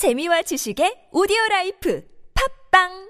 재미와 지식의 오디오 life. 팟빵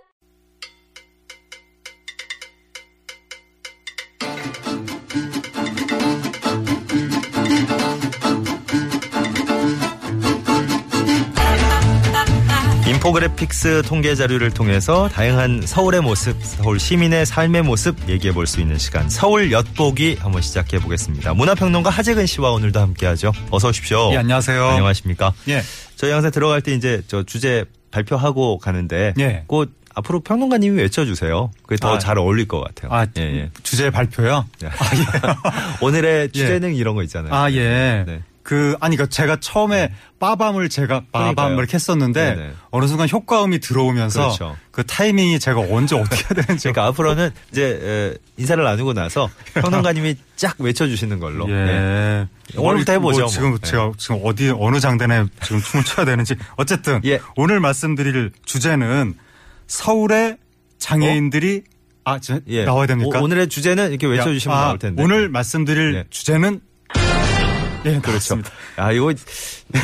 인포그래픽스 통계 자료를 통해서 다양한 서울의 모습, 서울 시민의 삶의 모습 얘기해 볼 수 있는 시간 서울 엿보기 한번 시작해 보겠습니다. 문화평론가 하재근 씨와 오늘도 함께하죠. 어서 오십시오. 예, 안녕하세요. 안녕하십니까? 예. 저희 항상 들어갈 때 이제 저 주제 발표하고 가는데 예. 꼭 앞으로 평론가님이 외쳐주세요. 그게 더 아. 잘 어울릴 것 같아요. 아, 예, 예. 주제 발표요? 오늘의 주제는 이런 거 있잖아요. 아, 예. 네. 그, 아니, 그 제가 처음에 빠밤을 제가 빠밤 그러니까요. 이렇게 했었는데 네네. 어느 순간 효과음이 들어오면서 그렇죠. 그 타이밍이 제가 언제 어떻게 해야 되는지. 그러니까 앞으로는 이제 에, 인사를 나누고 나서 평론가님이 쫙 외쳐주시는 걸로. 예. 네. 오늘부터 해보죠, 뭐 뭐. 지금 예. 제가 지금 어디 어느 장단에 지금 춤을 춰야 되는지 어쨌든 예. 오늘 말씀드릴 주제는 서울의 장애인들이 아, 저, 예. 나와야 됩니까? 오, 늘의 주제는 이렇게 외쳐주시면 야, 아, 나올 텐데. 오늘 말씀드릴 예. 주제는 예, 그렇죠. 아, 이거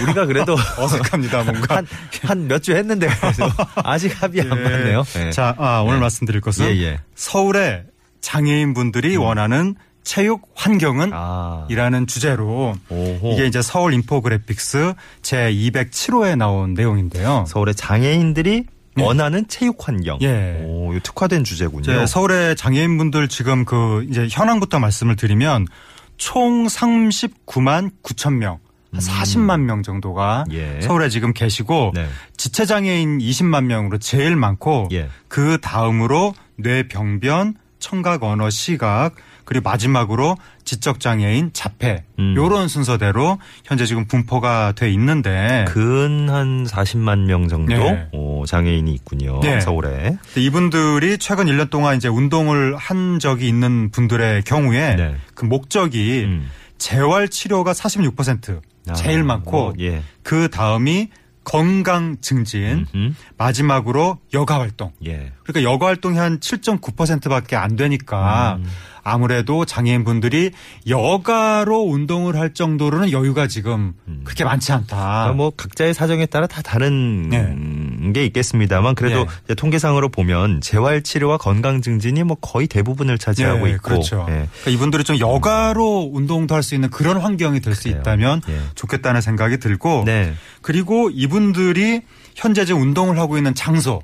우리가 그래도 어색합니다, 뭔가. 한한몇주 했는데 그래도 아직 합의 안 맞네요. 예. 자, 아, 오늘 예. 말씀드릴 것은 예, 예. 서울의 장애인 분들이 원하는 체육 환경은 아. 이라는 주제로 오호. 이게 이제 서울 인포그래픽스 제 207호에 나온 내용인데요. 서울의 장애인들이 원하는 체육 환경. 예. 오, 특화된 주제군요. 서울의 장애인분들 지금 그 이제 현황부터 말씀을 드리면 총 39만 9천 명. 한 40만 명 정도가 음. 예. 서울에 지금 계시고 네. 지체장애인 20만 명으로 제일 많고 예. 그 다음으로 뇌병변, 청각 언어 시각 그리고 마지막으로 지적 장애인 자폐 음. 요런 순서대로 현재 지금 분포가 돼 있는데 근 한 40만 명 정도 네. 오, 장애인이 있군요. 네. 서울에. 이분들이 최근 1년 동안 이제 운동을 한 적이 있는 분들의 경우에 네. 그 목적이 음. 재활 치료가 46% 제일 아, 많고 어, 예. 그 다음이 건강 증진 음흠. 마지막으로 여가 활동 예. 그러니까 여가 활동이 한 7.9%밖에 안 되니까 음. 아무래도 장애인분들이 여가로 운동을 할 정도로는 여유가 지금 음. 그렇게 많지 않다. 그러니까 뭐 각자의 사정에 따라 다 다른 네. 음, 게 있겠습니다만 그래도 네. 통계상으로 보면 재활 치료와 건강 증진이 뭐 거의 대부분을 차지하고 예, 있고 그렇죠. 예. 그러니까 이분들이 좀 여가로 운동도 할 수 있는 그런 환경이 될 수. 있다면 예. 좋겠다는 생각이 들고 네. 그리고 이분들이 현재 지금 운동을 하고 있는 장소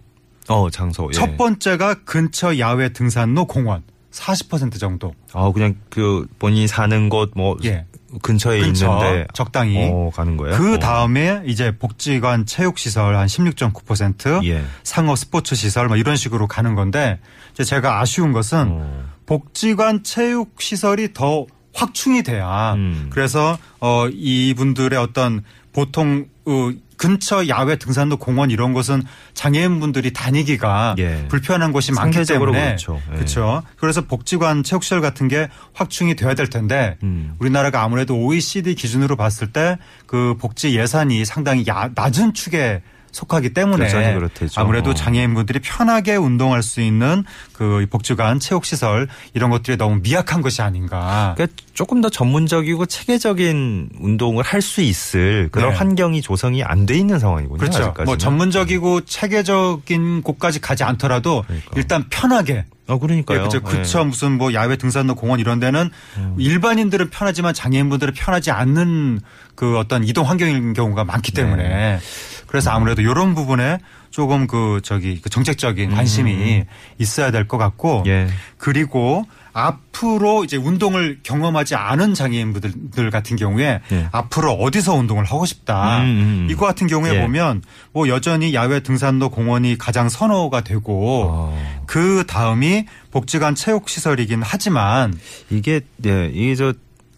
어 장소. 예. 첫 번째가 근처 야외 등산로 공원 40% 정도. 아 그냥 그 본인이 사는 곳 뭐 예. 근처에 근처 있는데 적당히 어, 가는 거예요. 그 어. 다음에 이제 복지관 체육 시설 한 16.9% 예. 상업 스포츠 시설 뭐 이런 식으로 가는 건데 제가 아쉬운 것은 어. 복지관 체육 시설이 더 확충이 돼야 음. 그래서 어 이분들의 어떤 보통 어, 근처 야외 등산로 공원 이런 곳은 장애인분들이 다니기가 예. 불편한 곳이 많기 때문에 그렇죠. 예. 그렇죠. 그래서 복지관 체육시설 같은 게 확충이 돼야 될 텐데 음. 우리나라가 아무래도 OECD 기준으로 봤을 때 그 복지 예산이 상당히 야- 낮은 축에 속하기 때문에 그렇대죠. 아무래도 어. 장애인분들이 편하게 운동할 수 있는 그 복지관 체육 시설 이런 것들이 너무 미약한 것이 아닌가. 그러니까 조금 더 전문적이고 체계적인 운동을 할 수 있을 그런 네. 환경이 조성이 안 돼 있는 상황이군요. 그렇죠. 아직까지는. 뭐 전문적이고 체계적인 곳까지 가지 않더라도 그러니까. 일단 편하게 아 그러니까요. 예, 그렇죠. 그쵸. 무슨 뭐 야외 등산로 공원 이런 데는 음. 일반인들은 편하지만 장애인분들은 편하지 않는 그 어떤 이동 환경인 경우가 많기 때문에 네. 그래서 아무래도 이런 부분에 조금 그 저기 그 정책적인 관심이 있어야 될 것 같고 음. 예. 그리고 앞으로 이제 운동을 경험하지 않은 장애인분들 같은 경우에 예. 앞으로 어디서 운동을 하고 싶다. 음, 음, 음. 이거 같은 경우에 예. 보면 뭐 여전히 야외 등산로 공원이 가장 선호가 되고 어. 그 다음이 복지관 체육시설이긴 하지만 이게 네 이게 저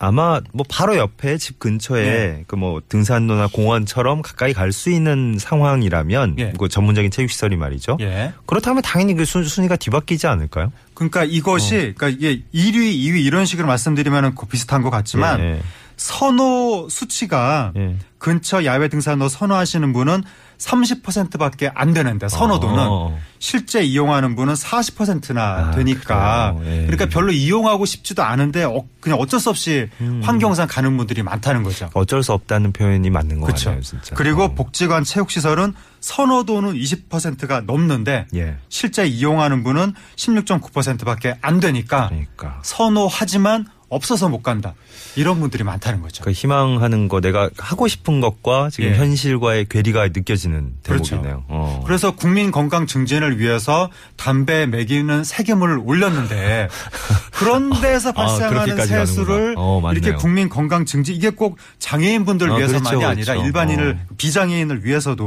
아마 뭐 바로 옆에 집 근처에 예. 그뭐 등산로나 공원처럼 가까이 갈 수 있는 상황이라면 예. 그 전문적인 체육 시설이 말이죠. 예. 그렇다면 당연히 그 순, 순위가 뒤바뀌지 않을까요? 그러니까 이것이 어. 그러니까 이게 1위, 2위 이런 식으로 말씀드리면 비슷한 것 같지만 예, 예. 선호 수치가 예. 근처 야외 등산로 선호하시는 분은 30%밖에 안 되는데 선호도는 어. 실제 이용하는 분은 40%나 아, 되니까? 예. 그러니까 별로 이용하고 싶지도 않은데 어, 그냥 어쩔 수 없이 음. 환경상 가는 분들이 많다는 거죠. 어쩔 수 없다는 표현이 맞는 것 그렇죠. 같아요, 진짜. 그리고 어. 복지관 체육 시설은 선호도는 20%가 넘는데 예. 실제 이용하는 분은 16.9%밖에 안 되니까 그러니까. 선호하지만 없어서 못 간다. 이런 분들이 많다는 거죠. 그 희망하는 거 내가 하고 싶은 것과 지금 예. 현실과의 괴리가 느껴지는 그렇죠. 대목이네요. 어. 그래서 국민 건강 증진을 위해서 담배 매기는 세금을 올렸는데 그런 데서 아, 발생하는 그렇게까지 세수를. 어. 이렇게 국민 건강 증진 이게 꼭 장애인분들 어, 위해서만이 그렇죠, 아니라 그렇죠. 일반인을 어. 비장애인을 위해서도.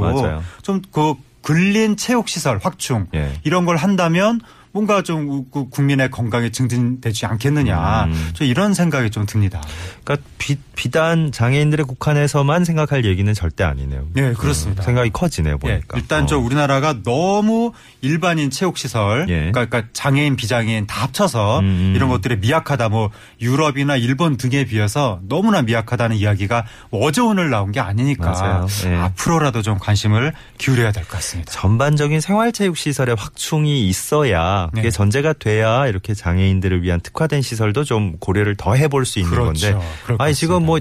좀 그 근린 체육 시설 확충 예. 이런 걸 한다면 뭔가 좀 우- 그 국민의 건강이 증진되지 않겠느냐. 음. 저 이런 생각이 좀 듭니다. 그러니까 비, 비단 장애인들의 국한에서만 생각할 얘기는 절대 아니네요. 네, 그렇습니다. 어, 생각이 커지네요, 예, 보니까. 일단 어. 저 우리나라가 너무 일반인 체육 시설, 예. 그러니까, 그러니까 장애인, 비장애인 다 합쳐서 음. 이런 것들이 미약하다. 뭐 유럽이나 일본 등에 비해서 너무나 미약하다는 이야기가 뭐 어제 오늘 나온 게 아니니까. 예. 앞으로라도 좀 관심을 기울여야 될 것 같습니다. 전반적인 생활체육 시설의 확충이 있어야 그게 네. 전제가 돼야 이렇게 장애인들을 위한 특화된 시설도 좀 고려를 더 해볼 수 있는 그렇죠. 건데. 것 아니 지금. 뭐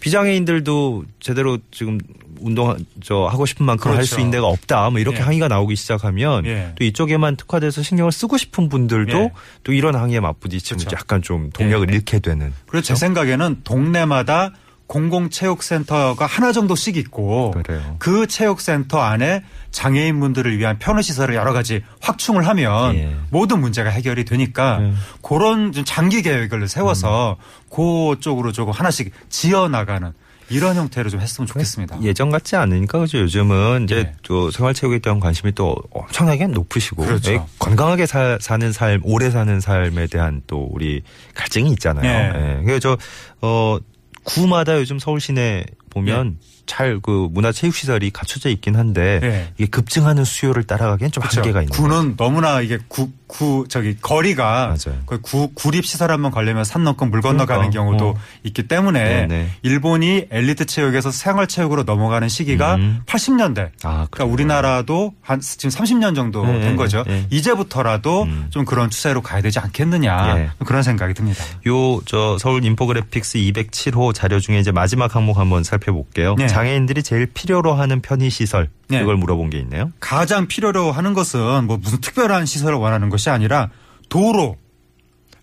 비장애인들도 제대로 지금 운동 저 하고 싶은 만큼 할수 그렇죠. 있는 데가 없다. 뭐 이렇게 예. 항의가 나오기 시작하면 예. 또 이쪽에만 특화돼서 신경을 쓰고 싶은 분들도 예. 또 이런 항의에 맞부딪히면 그렇죠. 약간 좀 동력을 예. 잃게 되는. 그리고 제 생각에는 동네마다 공공체육센터가 하나 정도씩 있고 그래요. 그 체육센터 안에 장애인분들을 위한 편의시설을 여러 가지 확충을 하면 예. 모든 문제가 해결이 되니까 예. 그런 좀 장기 계획을 세워서 그쪽으로 조금 하나씩 지어 나가는 이런 형태로 좀 했으면 좋겠습니다. 예전 같지 않으니까 그죠. 요즘은 이제 예. 또 생활체육에 대한 관심이 또 엄청나게 높으시고 그렇죠. 예, 건강하게 사, 는 삶, 오래 사는 삶에 대한 또 우리 갈증이 있잖아요. 예. 예. 그래서 저 어, 구마다 요즘 서울 시내 보면 자꾸 문화체육시설이 갖춰져 있긴 한데 예. 이게 급증하는 수요를 따라가기엔 좀 그렇죠. 한계가 있는 구는 너무나 이게 구, 구 저기 거리가. 거의 구, 구립 시설 한번 걸리면 산 넘고 물 건너가는 그러니까. 경우도 어. 있기 때문에 네네. 일본이 엘리트 체육에서 생활 체육으로 넘어가는 시기가 음. 80년대. 아, 그러니까? 우리나라도 한 지금 30년 정도 네, 된 거죠. 네. 이제부터라도 음. 좀 그런 추세로 가야 되지 않겠느냐 예. 그런 생각이 듭니다. 요 저 서울 인포그래픽스 207호 자료 중에 이제 마지막 항목 한번 살펴볼게요. 네. 장애인들이 제일 필요로 하는 편의 시설 네. 이걸 물어본 게 있네요. 가장 필요로 하는 것은 뭐 무슨 특별한 시설을 원하는 것이 아니라 도로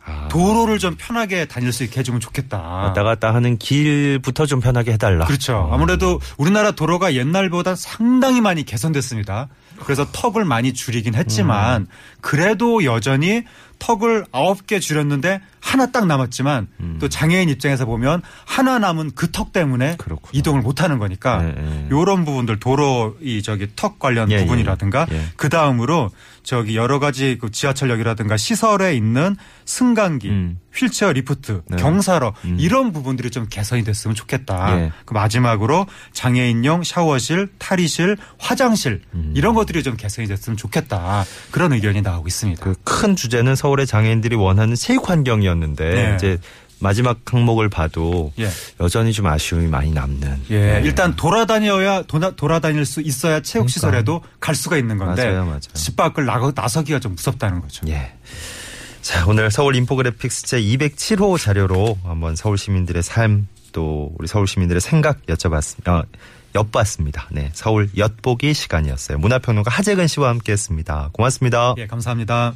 아. 도로를 좀 편하게 다닐 수 있게 해주면 좋겠다. 왔다 갔다 하는 길부터 좀 편하게 해달라. 그렇죠. 아무래도 우리나라 도로가 옛날보다 상당히 많이 개선됐습니다. 그래서 턱을 많이 줄이긴 했지만 음. 그래도 여전히 턱을 아홉 개 줄였는데 하나 딱 남았지만 또 장애인 입장에서 보면 하나 남은 그 턱 때문에 음. 그렇구나. 이동을 못 하는 거니까 네, 네. 요런 부분들 도로 이 저기 턱 관련 예, 부분이라든가 예, 예. 그 다음으로 저기 여러 가지 그 지하철역이라든가 시설에 있는 승강기, 음. 휠체어 리프트, 네. 경사로 음. 이런 부분들이 좀 개선이 됐으면 좋겠다. 예. 그 마지막으로 장애인용 샤워실, 탈의실, 화장실 음. 이런 것들이 좀 개선이 됐으면 좋겠다. 그런 의견이 나오고 있습니다. 그 큰 주제는 서울의 장애인들이 원하는 체육 환경이었는데 네. 이제 마지막 항목을 봐도 예. 여전히 좀 아쉬움이 많이 남는. 예, 네. 일단 돌아다녀야 도나, 돌아 다닐 수 있어야 체육 시설에도 갈 수가 있는 건데 그러니까. 맞아요, 맞아요. 집 밖을 나가, 나서기가 좀 무섭다는 거죠. 예. 자, 오늘 서울 인포그래픽스 제 207호 자료로 한번 서울 시민들의 삶 또 우리 서울 시민들의 생각 여쭤봤습니다. 어, 엿봤습니다. 네. 서울 엿보기 시간이었어요. 문화평론가 하재근 씨와 함께 했습니다. 고맙습니다. 예, 감사합니다.